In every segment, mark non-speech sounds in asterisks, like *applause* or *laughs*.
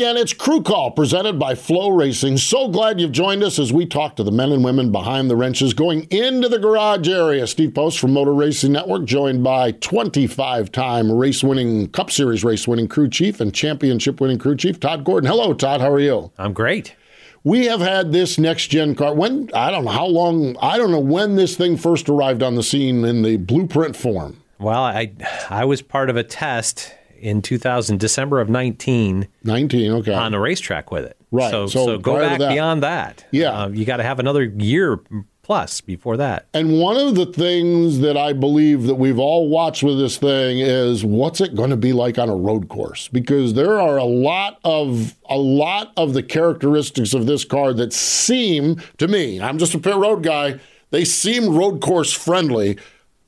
Again, it's Crew Call presented by FloRacing. So glad you've joined us as we talk to the men and women behind the wrenches going into the garage area. Steve Post from Motor Racing Network, joined by 25 time race winning, Cup Series race winning crew chief and championship winning crew chief, Todd Gordon. Hello, Todd. How are you? I'm great. We have had this next gen car. When, I don't know how long, I don't know when this thing first arrived on the scene in the blueprint form. Well, I, I was part of a test in 2000, December of 19. 19, okay. On the racetrack with it. Right. So, so, so go back that, beyond that. Yeah. Uh, you got to have another year plus before that. And one of the things that I believe that we've all watched with this thing is what's it going to be like on a road course? Because there are a lot of a lot of the characteristics of this car that seem to me, I'm just a pit road guy, they seem road course friendly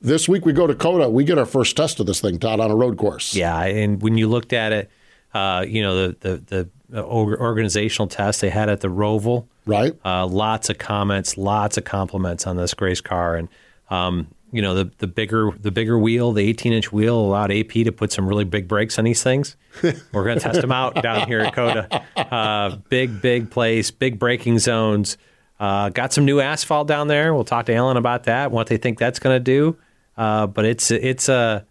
this week we go to COTA. We get our first test of this thing, Todd, on a road course. Yeah, and when you looked at it, uh, you know the the, the organizational test they had at the Roval, right? Uh, lots of comments, lots of compliments on this Grace car, and um, you know the the bigger the bigger wheel, the 18 inch wheel allowed AP to put some really big brakes on these things. *laughs* We're going to test them out down here at COTA. Uh, big big place, big braking zones. Uh, got some new asphalt down there. We'll talk to Alan about that. What they think that's going to do. Uh, but it's it's a uh,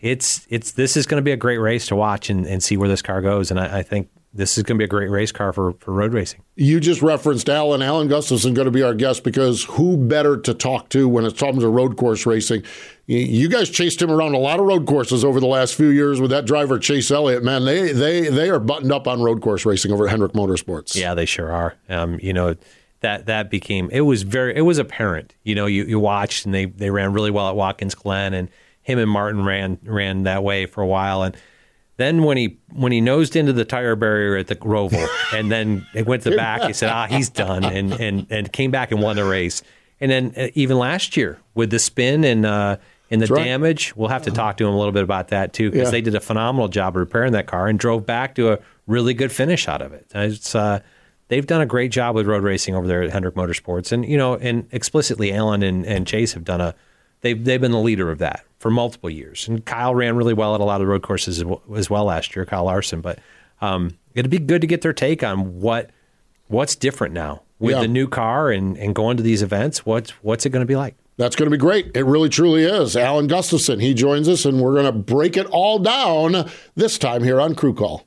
it's it's this is going to be a great race to watch and, and see where this car goes. And I, I think this is going to be a great race car for, for road racing. You just referenced Alan. Alan Gustafson is going to be our guest because who better to talk to when it comes to road course racing? You guys chased him around a lot of road courses over the last few years with that driver Chase Elliott. Man, they they they are buttoned up on road course racing over at Hendrick Motorsports. Yeah, they sure are. Um, you know that that became it was very it was apparent. You know, you, you watched and they they ran really well at Watkins Glen and him and Martin ran ran that way for a while and then when he when he nosed into the tire barrier at the Roval *laughs* and then it went to the back, he said, "Ah, he's done," and and and came back and won the race. And then uh, even last year with the spin and uh, and the That's damage, right. we'll have to talk to him a little bit about that too because yeah. they did a phenomenal job of repairing that car and drove back to a really good finish out of it. It's uh, they've done a great job with road racing over there at Hendrick Motorsports, and you know, and explicitly, Alan and, and Chase have done a they've they've been the leader of that for multiple years. And Kyle ran really well at a lot of the road courses as well last year, Kyle Larson. But um, it'd be good to get their take on what what's different now with yeah. the new car and, and going to these events. What's what's it going to be like? That's going to be great. It really truly is. Alan Gustafson, he joins us, and we're going to break it all down this time here on Crew Call.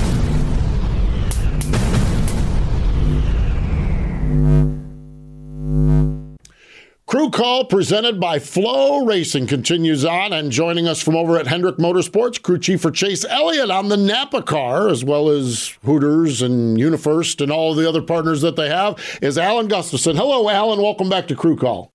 Crew Call presented by FloRacing continues on, and joining us from over at Hendrick Motorsports, crew chief for Chase Elliott on the Napa car, as well as Hooters and UniFirst and all the other partners that they have, is Alan Gustafson. Hello, Alan. Welcome back to Crew Call.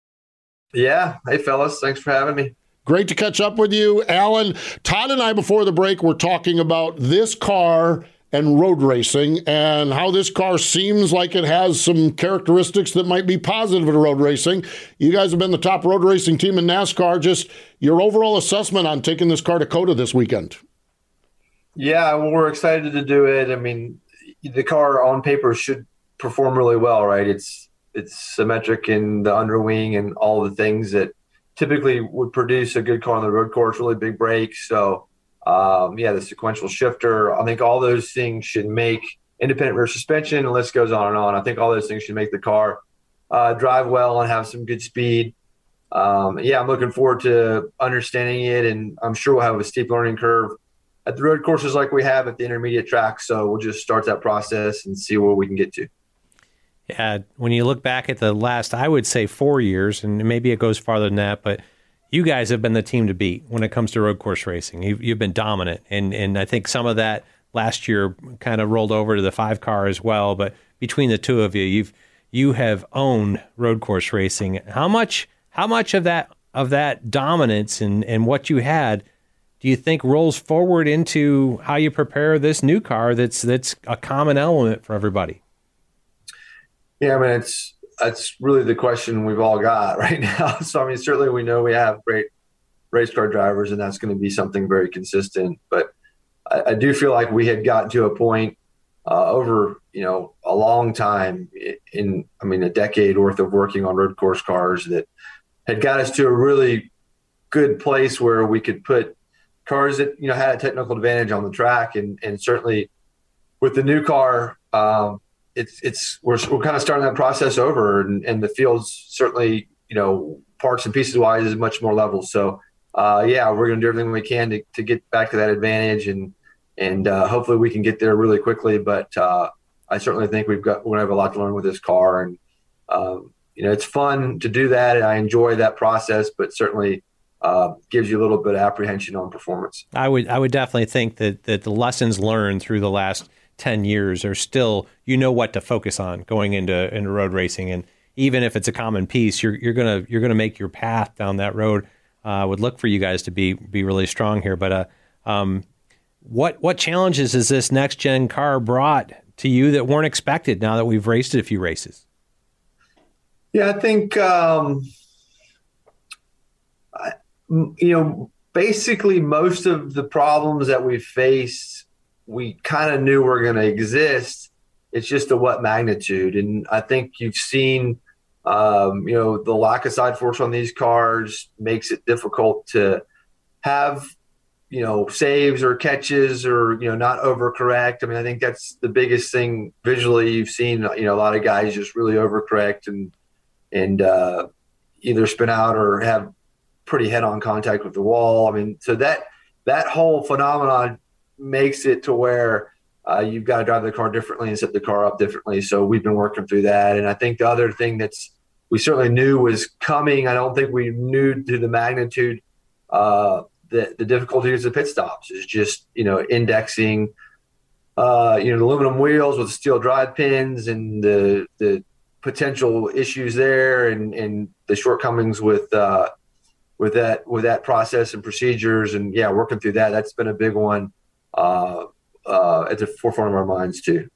Yeah. Hey, fellas. Thanks for having me. Great to catch up with you, Alan. Todd and I, before the break, were talking about this car and road racing and how this car seems like it has some characteristics that might be positive in road racing. You guys have been the top road racing team in NASCAR. Just your overall assessment on taking this car to COTA this weekend. Yeah, well, we're excited to do it. I mean, the car on paper should perform really well, right? It's it's symmetric in the underwing and all the things that typically would produce a good car on the road course, really big brakes. So um, yeah, the sequential shifter. I think all those things should make independent rear suspension, and list goes on and on. I think all those things should make the car uh, drive well and have some good speed. Um, yeah, I'm looking forward to understanding it, and I'm sure we'll have a steep learning curve at the road courses like we have at the intermediate track. So we'll just start that process and see where we can get to. Yeah, when you look back at the last, I would say four years, and maybe it goes farther than that, but you guys have been the team to beat when it comes to road course racing. You've, you've been dominant, and and I think some of that last year kind of rolled over to the five car as well. But between the two of you, you've you have owned road course racing. How much how much of that of that dominance and and what you had do you think rolls forward into how you prepare this new car that's that's a common element for everybody? Yeah, I mean it's that's really the question we've all got *laughs* right now. So I mean, certainly we know we have great race car drivers, and that's going to be something very consistent. But I, I do feel like we had gotten to a point uh, over you know a long time in I mean a decade worth of working on road course cars that had got us to a really good place where we could put cars that you know had a technical advantage on the track, and and certainly with the new car. Um, it's it's we're, we're kind of starting that process over, and, and the field's certainly you know parts and pieces wise is much more level. So uh, yeah, we're going to do everything we can to, to get back to that advantage, and and uh, hopefully we can get there really quickly. But uh, I certainly think we've got we're going to have a lot to learn with this car, and um, you know it's fun to do that, and I enjoy that process. But certainly. Uh, gives you a little bit of apprehension on performance. I would I would definitely think that that the lessons learned through the last 10 years are still you know what to focus on going into into road racing. And even if it's a common piece you're you're going to you're going to make your path down that road. Uh, I would look for you guys to be be really strong here. But uh, um, what what challenges has this next gen car brought to you that weren't expected now that we've raced it a few races? Yeah I think um, I, you know basically most of the problems that we faced we kind of knew we were going to exist. It's just to what magnitude. And I think you've seen, um, you know, the lack of side force on these cars makes it difficult to have, you know, saves or catches or, you know, not overcorrect. I mean, I think that's the biggest thing visually you've seen, you know, a lot of guys just really overcorrect and, and, uh, either spin out or have pretty head on contact with the wall. I mean, so that, that whole phenomenon makes it to where uh, you've got to drive the car differently and set the car up differently. So we've been working through that. And I think the other thing that's we certainly knew was coming. I don't think we knew to the magnitude. Uh, the the difficulties of pit stops is just you know indexing. Uh, you know, the aluminum wheels with steel drive pins and the the potential issues there, and and the shortcomings with uh, with that with that process and procedures, and yeah, working through that. That's been a big one uh, uh, at the forefront of our minds too.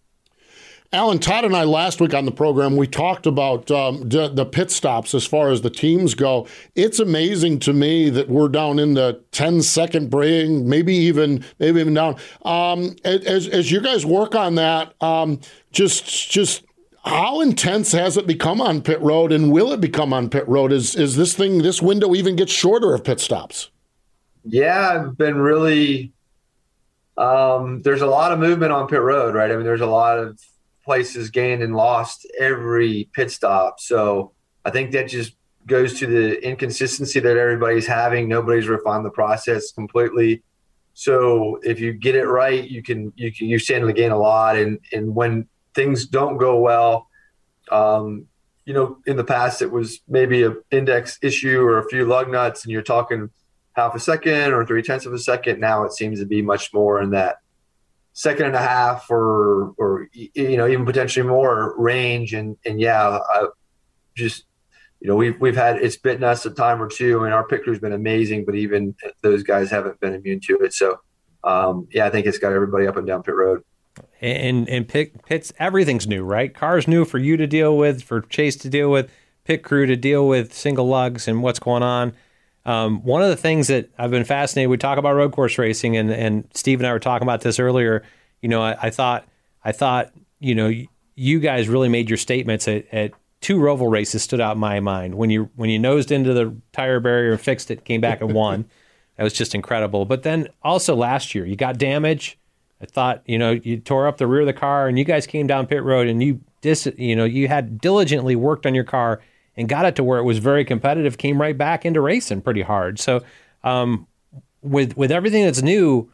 Alan Todd and I last week on the program we talked about um, the, the, pit stops as far as the teams go. It's amazing to me that we're down in the 10 second braying, maybe even maybe even down. Um, as as you guys work on that, um, just just how intense has it become on pit road, and will it become on pit road? Is is this thing this window even get shorter of pit stops? Yeah, I've been really um, there's a lot of movement on pit road, right? I mean, there's a lot of places gained and lost every pit stop. So I think that just goes to the inconsistency that everybody's having. Nobody's refined the process completely. So if you get it right, you can you can you stand to gain a lot. And and when things don't go well, um, you know, in the past it was maybe a index issue or a few lug nuts, and you're talking half a second or three tenths of a second. Now it seems to be much more in that second and a half or or you know even potentially more range. And and yeah, I just you know we've we've had it's bitten us a time or two, and our pit crew's been amazing, but even those guys haven't been immune to it. So um, yeah, I think it's got everybody up and down pit road. And and pit pits everything's new, right? Cars new for you to deal with, for Chase to deal with, pit crew to deal with single lugs and what's going on. Um, one of the things that I've been fascinated, we talk about road course racing, and and Steve and I were talking about this earlier. You know, I, I thought I thought you know you guys really made your statements at, at two Roval races stood out in my mind when you when you nosed into the tire barrier and fixed it, came back and won. *laughs* that was just incredible. But then also last year, you got damage. I thought you know you tore up the rear of the car, and you guys came down pit road, and you dis you know you had diligently worked on your car and got it to where it was very competitive. Came right back into racing pretty hard. So um, with with everything that's new,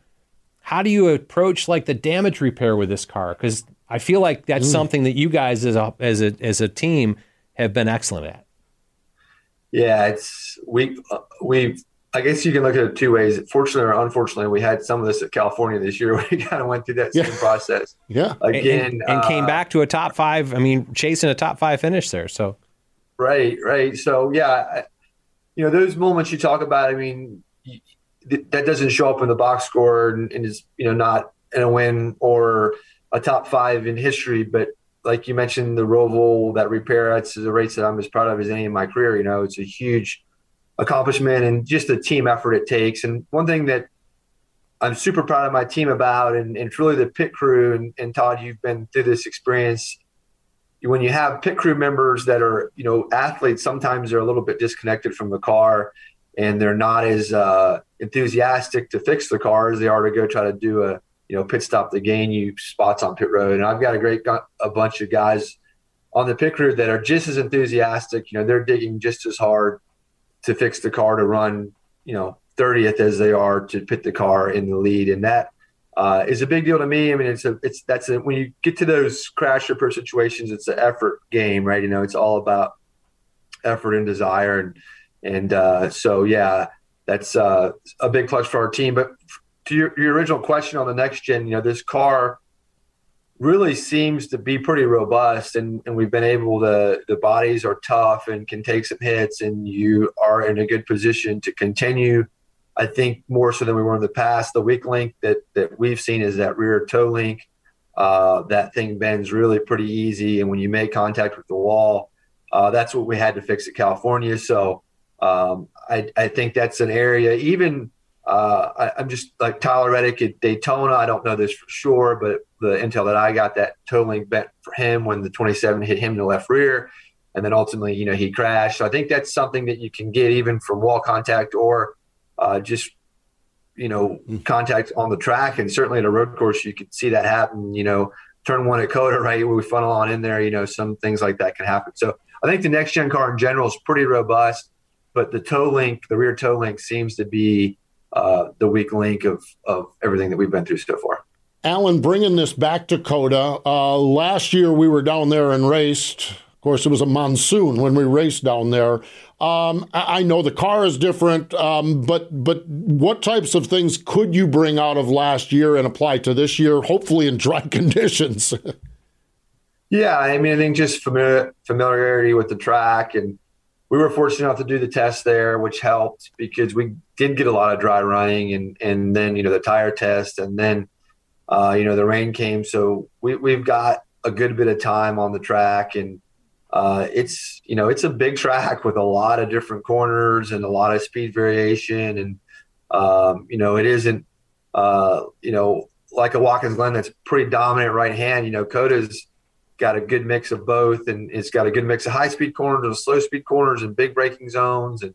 how do you approach like the damage repair with this car? Because I feel like that's mm. something that you guys as a as a as a team have been excellent at. Yeah, it's we we I guess you can look at it two ways. Fortunately or unfortunately, we had some of this at California this year. *laughs* We kind of went through that same yeah. process. Yeah, again, and, and uh, came back to a top five. I mean, chasing a top five finish there. So, right, right. So yeah, you know those moments you talk about. I mean, that doesn't show up in the box score and, is you know not in a win or a top five in history. But like you mentioned, the Roval that repair that's the race that I'm as proud of as any in my career. You know, it's a huge accomplishment and just the team effort it takes. And one thing that I'm super proud of my team about, and, and really the pit crew. And, and Todd, you've been through this experience. When you have pit crew members that are, you know, athletes, sometimes they're a little bit disconnected from the car and they're not as uh, enthusiastic to fix the car as they are to go try to do a you know pit stop to gain you spots on pit road. And I've got a great a bunch of guys on the pit crew that are just as enthusiastic. You know, they're digging just as hard to fix the car to run you know 30th as they are to pit the car in the lead, and that uh, is a big deal to me. I mean, it's a it's that's a, when you get to those crash repair situations, it's an effort game, right? You know, it's all about effort and desire and and uh, so, yeah, that's uh, a big plus for our team. But to your, your original question on the next gen, you know, this car really seems to be pretty robust and, and we've been able to the bodies are tough and can take some hits and you are in a good position to continue i think more so than we were in the past the weak link that that we've seen is that rear toe link uh, that thing bends really pretty easy and when you make contact with the wall uh, that's what we had to fix at california so um, I, I, think that's an area. Even uh, I, am just like Tyler Reddick at Daytona. I don't know this for sure, but the intel that I got that toe link bent for him when the 27 hit him in the left rear, and then ultimately, you know, he crashed. So I think that's something that you can get even from wall contact or uh, just you know mm. contact on the track, and certainly at a road course, you could see that happen. You know, turn one at COTA *laughs* right? Where we funnel on in there, you know, some things like that can happen. So I think the next gen car in general is pretty robust but the toe link, the rear toe link, seems to be uh, the weak link of of everything that we've been through so far. Alan, bringing this back to COTA, Uh, last year we were down there and raced. Course, it was a monsoon when we raced down there. Um, I, I, know the car is different, um, but but what types of things could you bring out of last year and apply to this year? Hopefully, in dry *laughs* conditions. yeah, I mean, I think just familiar, familiarity with the track and we were fortunate enough to do the test there, which helped because we did get a lot of dry running and, and then, you know, the tire test and then, uh, you know, the rain came. So we, we've got a good bit of time on the track and uh, it's, you know, it's a big track with a lot of different corners and a lot of speed variation. And, um, you know, it isn't, uh, you know, like a Watkins Glen that's pretty dominant right hand, you know, COTA's, got a good mix of both, and it's got a good mix of high speed corners and slow speed corners and big braking zones, and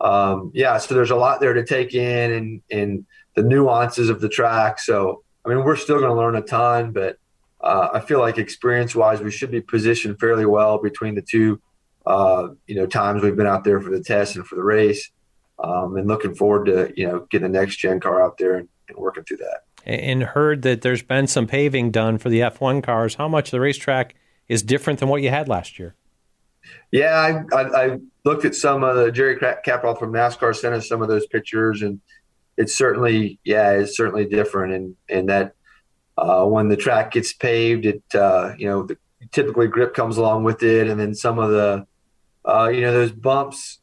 um, yeah, so there's a lot there to take in, and and the nuances of the track. So I mean, we're still going to learn a ton, but uh, I feel like experience wise, we should be positioned fairly well between the two. Uh, you know, times we've been out there for the test and for the race, um, and looking forward to you know getting the next gen car out there and, and working through that and heard that there's been some paving done for the F1 cars. How much the racetrack is different than what you had last year? Yeah, I, I, I looked at some of the Jerry Capral from NASCAR sent us some of those pictures, and it's certainly yeah, it's certainly different. And and that uh, when the track gets paved, it uh, you know the, typically grip comes along with it, and then some of the uh, you know those bumps.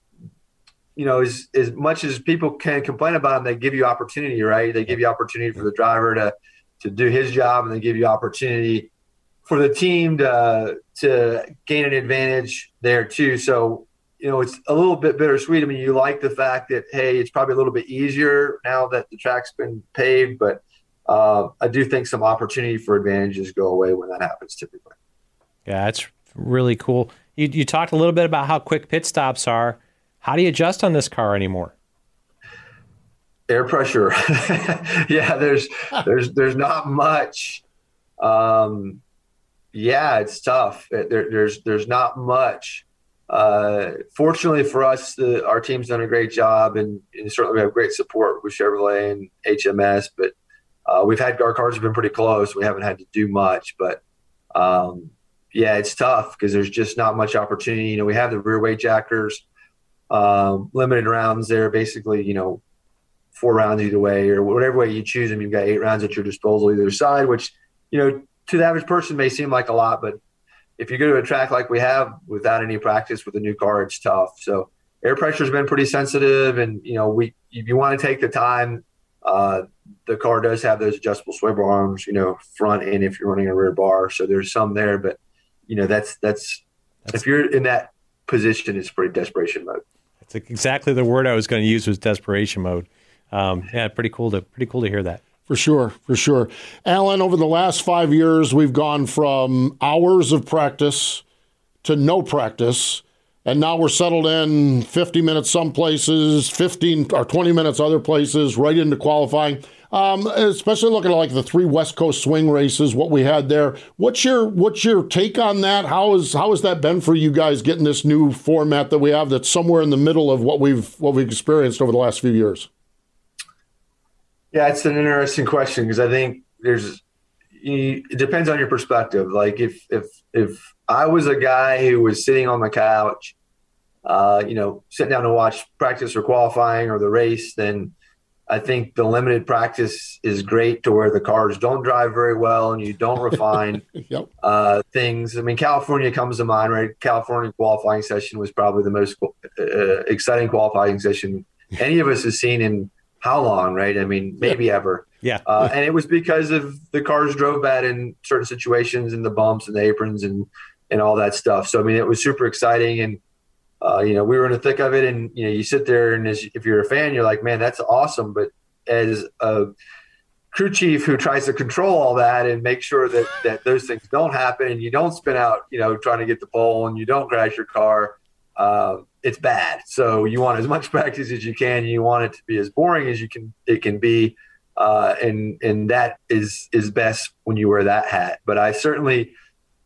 You know, as as much as people can complain about them, they give you opportunity, right? They give you opportunity for the driver to to do his job, and they give you opportunity for the team to to gain an advantage there too. So you know it's a little bit bittersweet. I mean, you like the fact that hey, it's probably a little bit easier now that the track's been paved, but uh, I do think some opportunity for advantages go away when that happens typically. Yeah, that's really cool. You, you talked a little bit about how quick pit stops are. How do you adjust on this car anymore? Air pressure. *laughs* yeah, there's there's there's not much. Um, yeah, it's tough. There, there's there's not much. Uh, fortunately for us, the, our team's done a great job, and, and, certainly we have great support with Chevrolet and HMS. But uh, we've had our cars have been pretty close. We haven't had to do much, but um, yeah, it's tough because there's just not much opportunity. You know, we have the rear weight jackers, um, limited rounds there, basically. You know, four rounds either way, or whatever way you choose them. You've got eight rounds at your disposal either side, which you know to the average person may seem like a lot, but if you go to a track like we have without any practice with a new car, it's tough. So air pressure has been pretty sensitive, and you know we you want to take the time, uh, the car does have those adjustable swivel arms, you know, front and if you're running a rear bar. So there's some there, but you know that's that's, that's if you're in that position, it's pretty desperation mode. That's exactly the word I was going to use was desperation mode. Um, yeah, pretty cool to pretty cool to hear that. For sure, for sure. Alan, over the last five years, we've gone from hours of practice to no practice. And now we're settled in 50 minutes some places, 15 or 20 minutes other places, right into qualifying. Um, especially looking at like the three West Coast swing races, what we had there. What's your what's your take on that? How is how has that been for you guys getting this new format that we have that's somewhere in the middle of what we've what we've experienced over the last few years? Yeah, it's an interesting question because I think there's it depends on your perspective. Like if if if I was a guy who was sitting on the couch, uh, you know, sitting down to watch practice or qualifying or the race, then I think the limited practice is great to where the cars don't drive very well and you don't *laughs* refine yep. uh, things. I mean, California comes to mind, right? California qualifying session was probably the most uh, exciting qualifying session any of us has seen in how long, right? I mean, maybe yeah. ever. Yeah. Uh, and it was because of the cars drove bad in certain situations and the bumps and the aprons and, and all that stuff. So, I mean, it was super exciting. And, uh, you know, we were in the thick of it. And, you know, you sit there and as, if you're a fan, you're like, man, that's awesome. But as a crew chief who tries to control all that and make sure that, that those things don't happen and you don't spin out, you know, trying to get the pole and you don't crash your car, uh, it's bad. So you want as much *laughs* practice as you can. You want it to be as boring as you can. It can be, uh, and and that is is best when you wear that hat. But I certainly,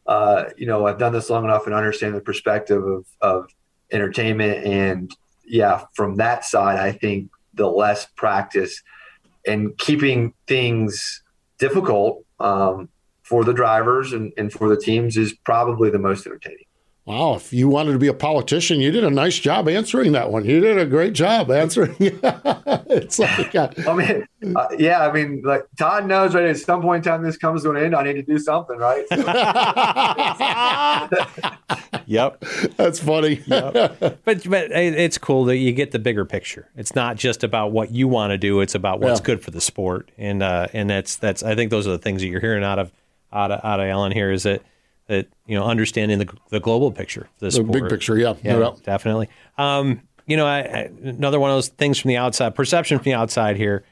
uh, you know, I've done this long enough and understand the perspective of of entertainment. And yeah, from that side, I think the less practice and keeping things difficult um, for the drivers and, and for the teams is probably the most entertaining. Wow, if you wanted to be a politician, you did a nice job answering that one. You did a great job answering. *laughs* it's like, uh, I mean, uh, yeah, I mean, like Todd knows, right? At some point in time, this comes to an end. I need to do something, right? *laughs* yep, that's funny. yep. But but it's cool that you get the bigger picture. It's not just about what you want to do; it's about what's yeah. good for the sport. And uh, and that's that's I think those are the things that you're hearing out of out of, out of Alan here is that that you know understanding the the global picture, the, big picture, yeah, yeah, no definitely. Um, you know, I, I, another one of those things from the outside, perception from the outside here.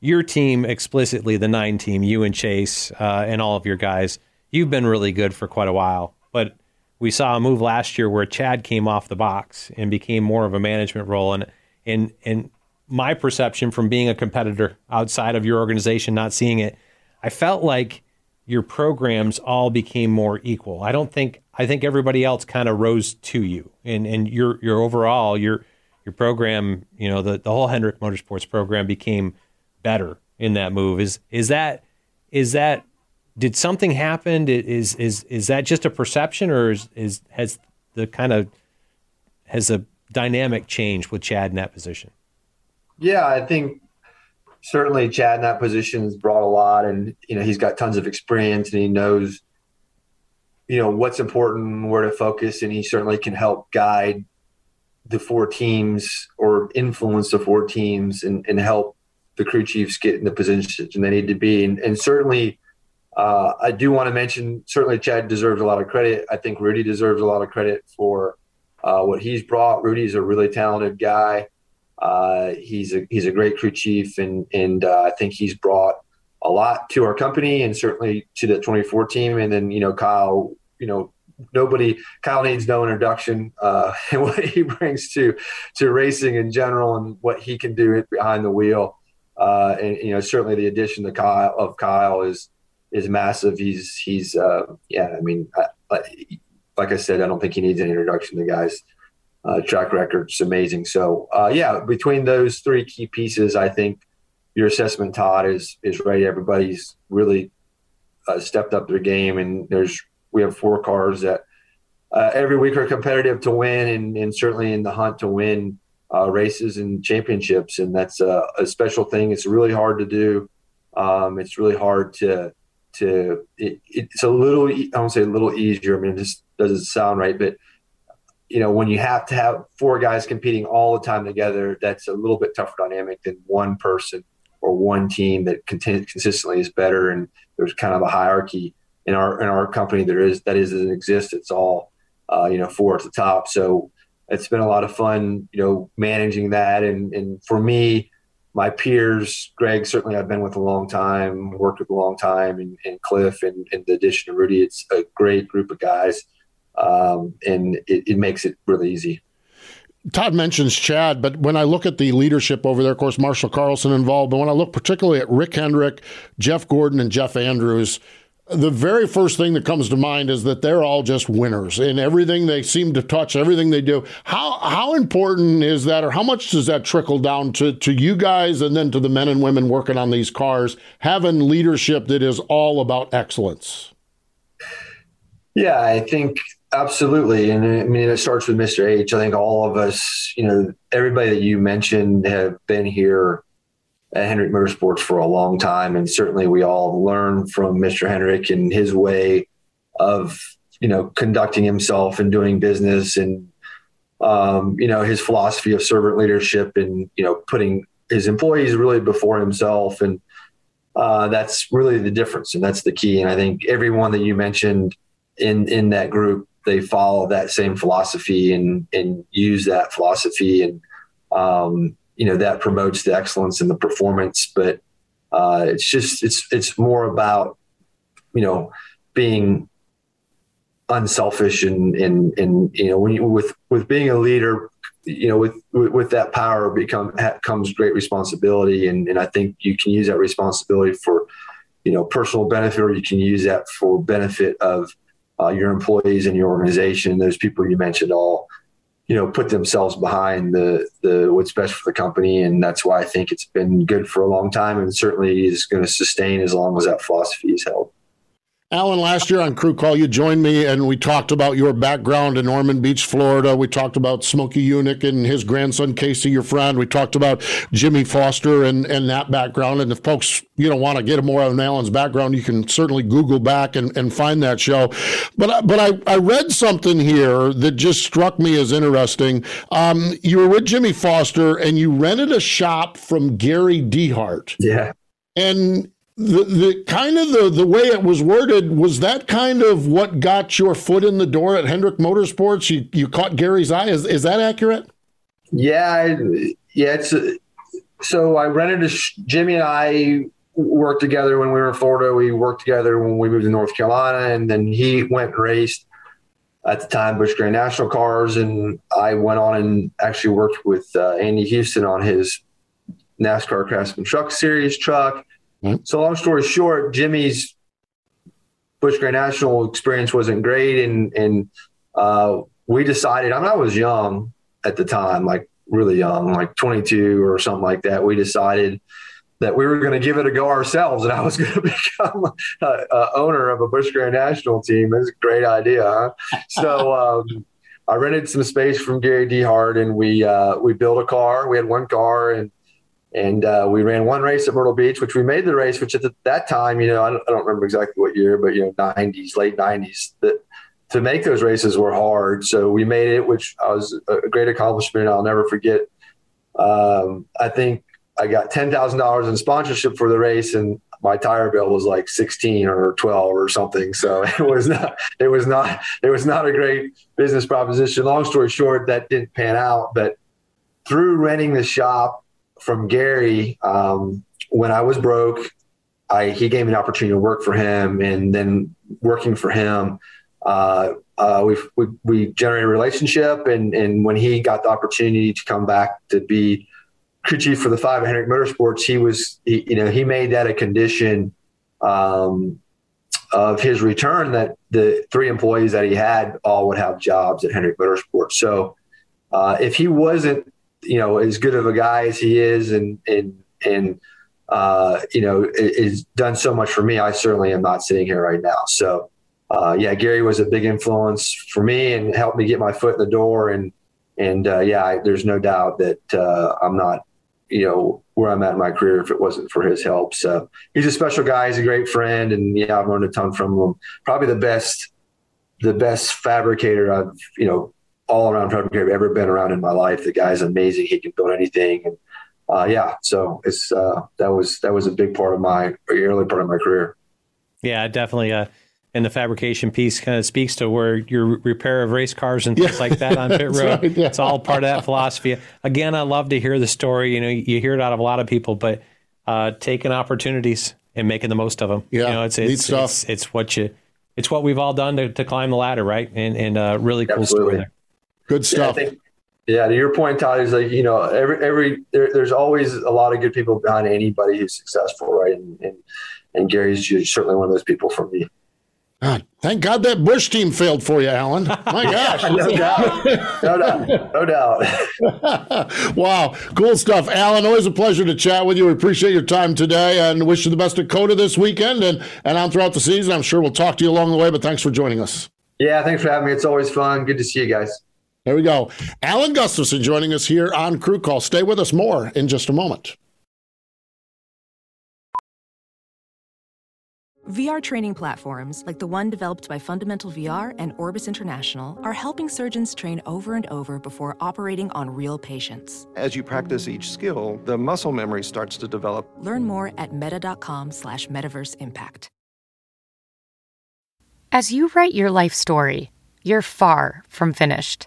Your team explicitly, the nine team, you and Chase uh, and all of your guys, you've been really good for quite a while. But we saw a move last year where Chad came off the box and became more of a management role. And and and my perception from being a competitor outside of your organization, not seeing it, I felt like your programs all became more equal. I don't think I think everybody else kind of rose to you, and and your your overall your your program, you know, the the whole Hendrick Motorsports program became better in that move. Is is that is that did something happen? Is is is that just a perception, or is, is has the kind of has a dynamic change with Chad in that position? Yeah, I think certainly Chad in that position has brought a lot, and you know he's got tons of experience and he knows you know what's important, where to focus, and he certainly can help guide the four teams or influence the four teams and, and help the crew chiefs get in the position they need to be. And, and certainly, uh, I do want to mention certainly Chad deserves a lot of credit. I think Rudy deserves a lot of credit for uh, what he's brought. Rudy's a really talented guy. Uh, he's a he's a great crew chief, and and uh, I think he's brought a lot to our company and certainly to the 24 team. And then you know Kyle, you know nobody Kyle needs no introduction uh, *laughs* and what he brings to to racing in general and what he can do behind the wheel. Uh, and you know certainly the addition to Kyle of Kyle is is massive. He's he's uh, yeah. I mean, I, like I said, I don't think he needs an introduction. The guy's uh, track record's amazing. So uh, yeah, between those three key pieces, I think your assessment, Todd, is is right. Everybody's really uh, stepped up their game, and there's we have four cars that uh, every week are competitive to win, and, and certainly in the hunt to win uh, races and championships. And that's a, a, special thing. It's really hard to do. Um, it's really hard to to. It, it's a little. I don't say a little easier. I mean, just doesn't sound right, but you know, when you have to have four guys competing all the time together, that's a little bit tougher dynamic than one person or one team that consistently is better. And there's kind of a hierarchy in our in our company there is that is exist. It's all uh, you know four at the top. So it's been a lot of fun, you know, managing that. And and for me, my peers, Greg certainly I've been with a long time, worked with a long time, and, and Cliff and, and the addition of Rudy, it's a great group of guys, um, and it, it makes it really easy. Todd mentions Chad, but when I look at the leadership over there, of course, Marshall Carlson involved, but when I look particularly at Rick Hendrick, Jeff Gordon, and Jeff Andrews, the very first thing that comes to mind is that they're all just winners in everything they seem to touch, everything they do. How how important is that, or how much does that trickle down to to you guys and then to the men and women working on these cars, having leadership that is all about excellence? Yeah, I think absolutely, and I mean it starts with Mr. H. I think all of us, you know, everybody that you mentioned have been here at Hendrick Motorsports for a long time, and certainly we all learn from Mr. Hendrick and his way of you know conducting himself and doing business, and um, you know his philosophy of servant leadership, and you know putting his employees really before himself, and uh, that's really the difference, and that's the key. And I think everyone that you mentioned in in that group, they follow that same philosophy and and use that philosophy and um, you know that promotes the excellence and the performance. But uh, it's just it's it's more about you know being unselfish and and and you know when you with with being a leader you know with with, with that power become comes great responsibility. And and I think you can use that responsibility for you know personal benefit or you can use that for benefit of uh, your employees and your organization those people you mentioned all you know put themselves behind the the what's best for the company and that's why I think it's been good for a long time and certainly is going to sustain as long as that philosophy is held. Alan, last year on Crew Call, you joined me and we talked about your background in Ormond Beach, Florida. We talked about Smokey Yunick and his grandson Casey, your friend. We talked about Jimmy Foster and, and that background. And if folks you know want to get more on Alan's background, you can certainly Google back and, and find that show. But but I, I read something here that just struck me as interesting. Um, you were with Jimmy Foster and you rented a shop from Gary DeHart. Yeah. And the, the kind of the, the way it was worded was that kind of what got your foot in the door at Hendrick Motorsports. You you caught Gary's eye. Is is that accurate? Yeah, yeah. It's so I rented a Jimmy and I worked together when we were in Florida. We worked together when we moved to North Carolina, and then he went and raced at the time Busch Grand National cars, and I went on and actually worked with uh, Andy Houston on his NASCAR Craftsman Truck Series truck Mm-hmm. So long story short, Jimmy's Busch Grand National experience wasn't great, and and uh, we decided. I mean, I was young at the time, like really young, like 22 or something like that. We decided that we were going to give it a go ourselves, and I was *laughs* going to become a, a owner of a Busch Grand National team. It's a great idea. Huh? So um, I rented some space from Gary DeHart, and we uh, we built a car. We had one car, and and uh, we ran one race at Myrtle Beach, which we made the race. Which at the, that time, you know, I don't, I don't, remember exactly what year, but you know, '90s, late '90s. That to make those races were hard. So we made it, which was a great accomplishment. I'll never forget. Um, I think I got ten thousand dollars in sponsorship for the race, and my tire bill was like 16 or 12 or something. So *laughs* it was not, it was not, it was not a great business proposition. Long story short, that didn't pan out. But through renting the shop from Gary, um, when I was broke, I, he gave me an opportunity to work for him and then working for him, uh, uh, we, we, generated a relationship. And, and when he got the opportunity to come back to be crew chief for the five at Motorsports, he was, he, you know, he made that a condition um, of his return that the three employees that he had all would have jobs at Hendrick Motorsports. So uh, if he wasn't, you know, as good of a guy as he is, and and and uh, you know, is done so much for me, I certainly am not sitting here right now. So. Uh, yeah, Gary was a big influence for me and helped me get my foot in the door. And and uh, yeah, I, there's no doubt that uh, I'm not you know where I'm at in my career if it wasn't for his help. So he's a special guy. He's a great friend, and yeah, I've learned a ton from him. Probably the best, the best fabricator I've you know all around fabricator I've ever been around in my life. The guy's amazing. He can build anything, and uh, yeah, so it's uh, that was that was a big part of my early part of my career. Yeah, definitely. Uh, and the fabrication piece kind of speaks to where your repair of race cars and things yeah. like that on pit *laughs* road. Right, yeah. It's all part of that philosophy. Again, I love to hear the story. You know, you hear it out of a lot of people, but uh, taking opportunities and making the most of them. Yeah, you know, it's it's, it's, it's what you it's what we've all done to, to climb the ladder, right? And and uh, really cool Absolutely. story there. Good stuff. Yeah, think, yeah, to your point, Todd, is like you know every every there, there's always a lot of good people behind anybody who's successful, right? And and, and Gary's certainly one of those people for me. God, thank God that Busch team failed for you, Alan. My *laughs* gosh. no doubt. No doubt. No doubt. *laughs* wow. Cool stuff. Alan, always a pleasure to chat with you. We appreciate your time today and wish you the best at COTA this weekend and, and on throughout the season. I'm sure we'll talk to you along the way, but thanks for joining us. Yeah, thanks for having me. It's always fun. Good to see you guys. There we go. Alan Gustafson joining us here on Crew Call. Stay with us more in just a moment. VR training platforms, like the one developed by Fundamental VR and Orbis International, are helping surgeons train over and over before operating on real patients. As you practice each skill, the muscle memory starts to develop. Learn more at meta.com slash metaverse impact. As you write your life story, you're far from finished.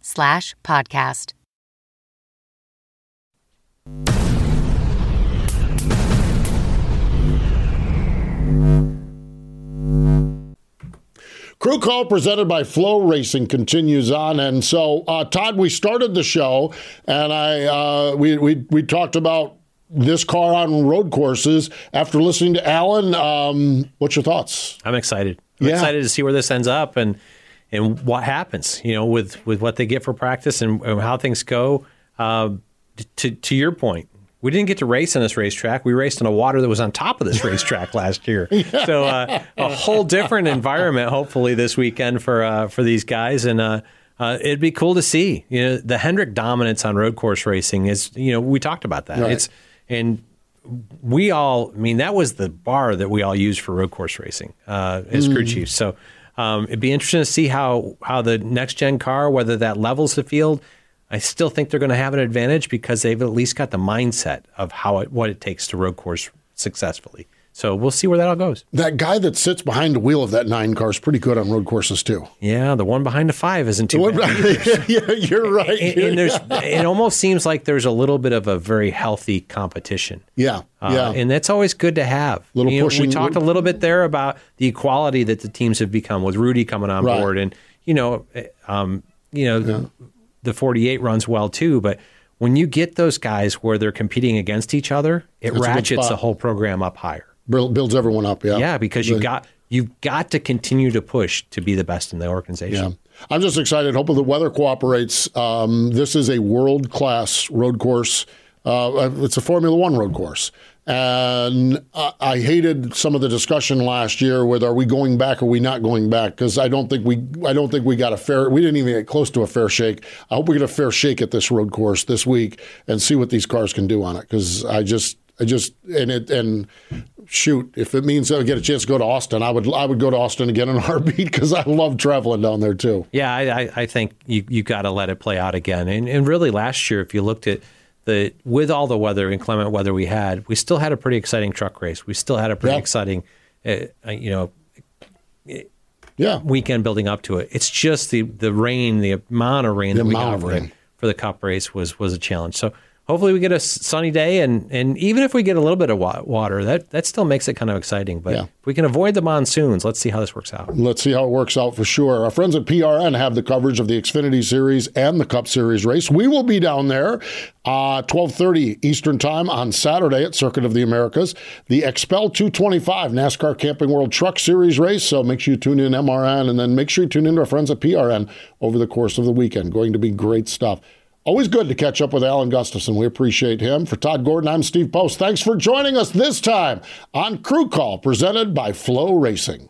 slash podcast. Crew Call presented by FloRacing continues on, and so uh, Todd, we started the show, and I uh, we, we we talked about this car on road courses. After listening to Alan, um, what's your thoughts? I'm excited. I'm yeah. excited to see where this ends up and and what happens. You know, with with what they get for practice and, and how things go. Uh, to to your point, we didn't get to race on this racetrack. We raced in a water that was on top of this racetrack *laughs* last year. So uh, a whole different environment, hopefully this weekend for uh, for these guys, and uh, uh, it'd be cool to see. You know, the Hendrick dominance on road course racing is. You know, we talked about that. Right. It's and we all. I mean, that was the bar that we all used for road course racing uh, as mm. crew chiefs. So. Um, it'd be interesting to see how how the next gen car, whether that levels the field, I still think they're going to have an advantage because they've at least got the mindset of how it, what it takes to road course successfully. So we'll see where that all goes. That guy that sits behind the wheel of that nine car is pretty good on road courses too. Yeah, the one behind the five isn't too bad. *laughs* yeah, you're right. And, and there's, *laughs* it almost seems like there's a little bit of a very healthy competition. Yeah, Uh, yeah. and that's always good to have. Little You know, pushing- we talked a little bit there about the equality that the teams have become with Rudy coming on Right. board, and you know, eh, um, you know, the 48 runs well too. But when you get those guys where they're competing against each other, it That's ratchets the whole program up higher. Build- builds everyone up. Yeah, Yeah, because you've got you've got to continue to push to be the best in the organization. Yeah. I'm just excited. Hopefully, the weather cooperates. Um, this is a world class road course. Uh, it's a Formula One road course. And I, I hated some of the discussion last year with are we going back or are we not going back? Because I don't think we I don't think we got a fair we didn't even get close to a fair shake. I hope we get a fair shake at this road course this week and see what these cars can do on it. Because I just I just and it and shoot if it means I get a chance to go to Austin, I would I would go to Austin again in *laughs* a heartbeat because I love traveling down there too. Yeah, I, I, think you you got to let it play out again. And and really, last year, if you looked at the with all the weather, inclement weather we had, we still had a pretty exciting truck race. We still had a pretty Yeah. exciting, uh, uh, you know, Yeah. weekend building up to it. It's just the the rain, the amount of rain The that we amount got rain. The, for the cup race was was a challenge. So. Hopefully we get a sunny day, and, and even if we get a little bit of water, that, that still makes it kind of exciting. But Yeah. if we can avoid the monsoons, let's see how this works out. Let's see how it works out for sure. Our friends at PRN have the coverage of the Xfinity Series and the Cup Series race. We will be down there, uh, twelve thirty Eastern Time on Saturday at Circuit of the Americas. The XPEL 225 NASCAR Camping World Truck Series race. So make sure you tune in MRN, and then make sure you tune in to our friends at PRN over the course of the weekend. Going to be great stuff. Always good to catch up with Alan Gustafson. We appreciate him. For Todd Gordon, I'm Steve Post. Thanks for joining us this time on Crew Call, presented by FloRacing.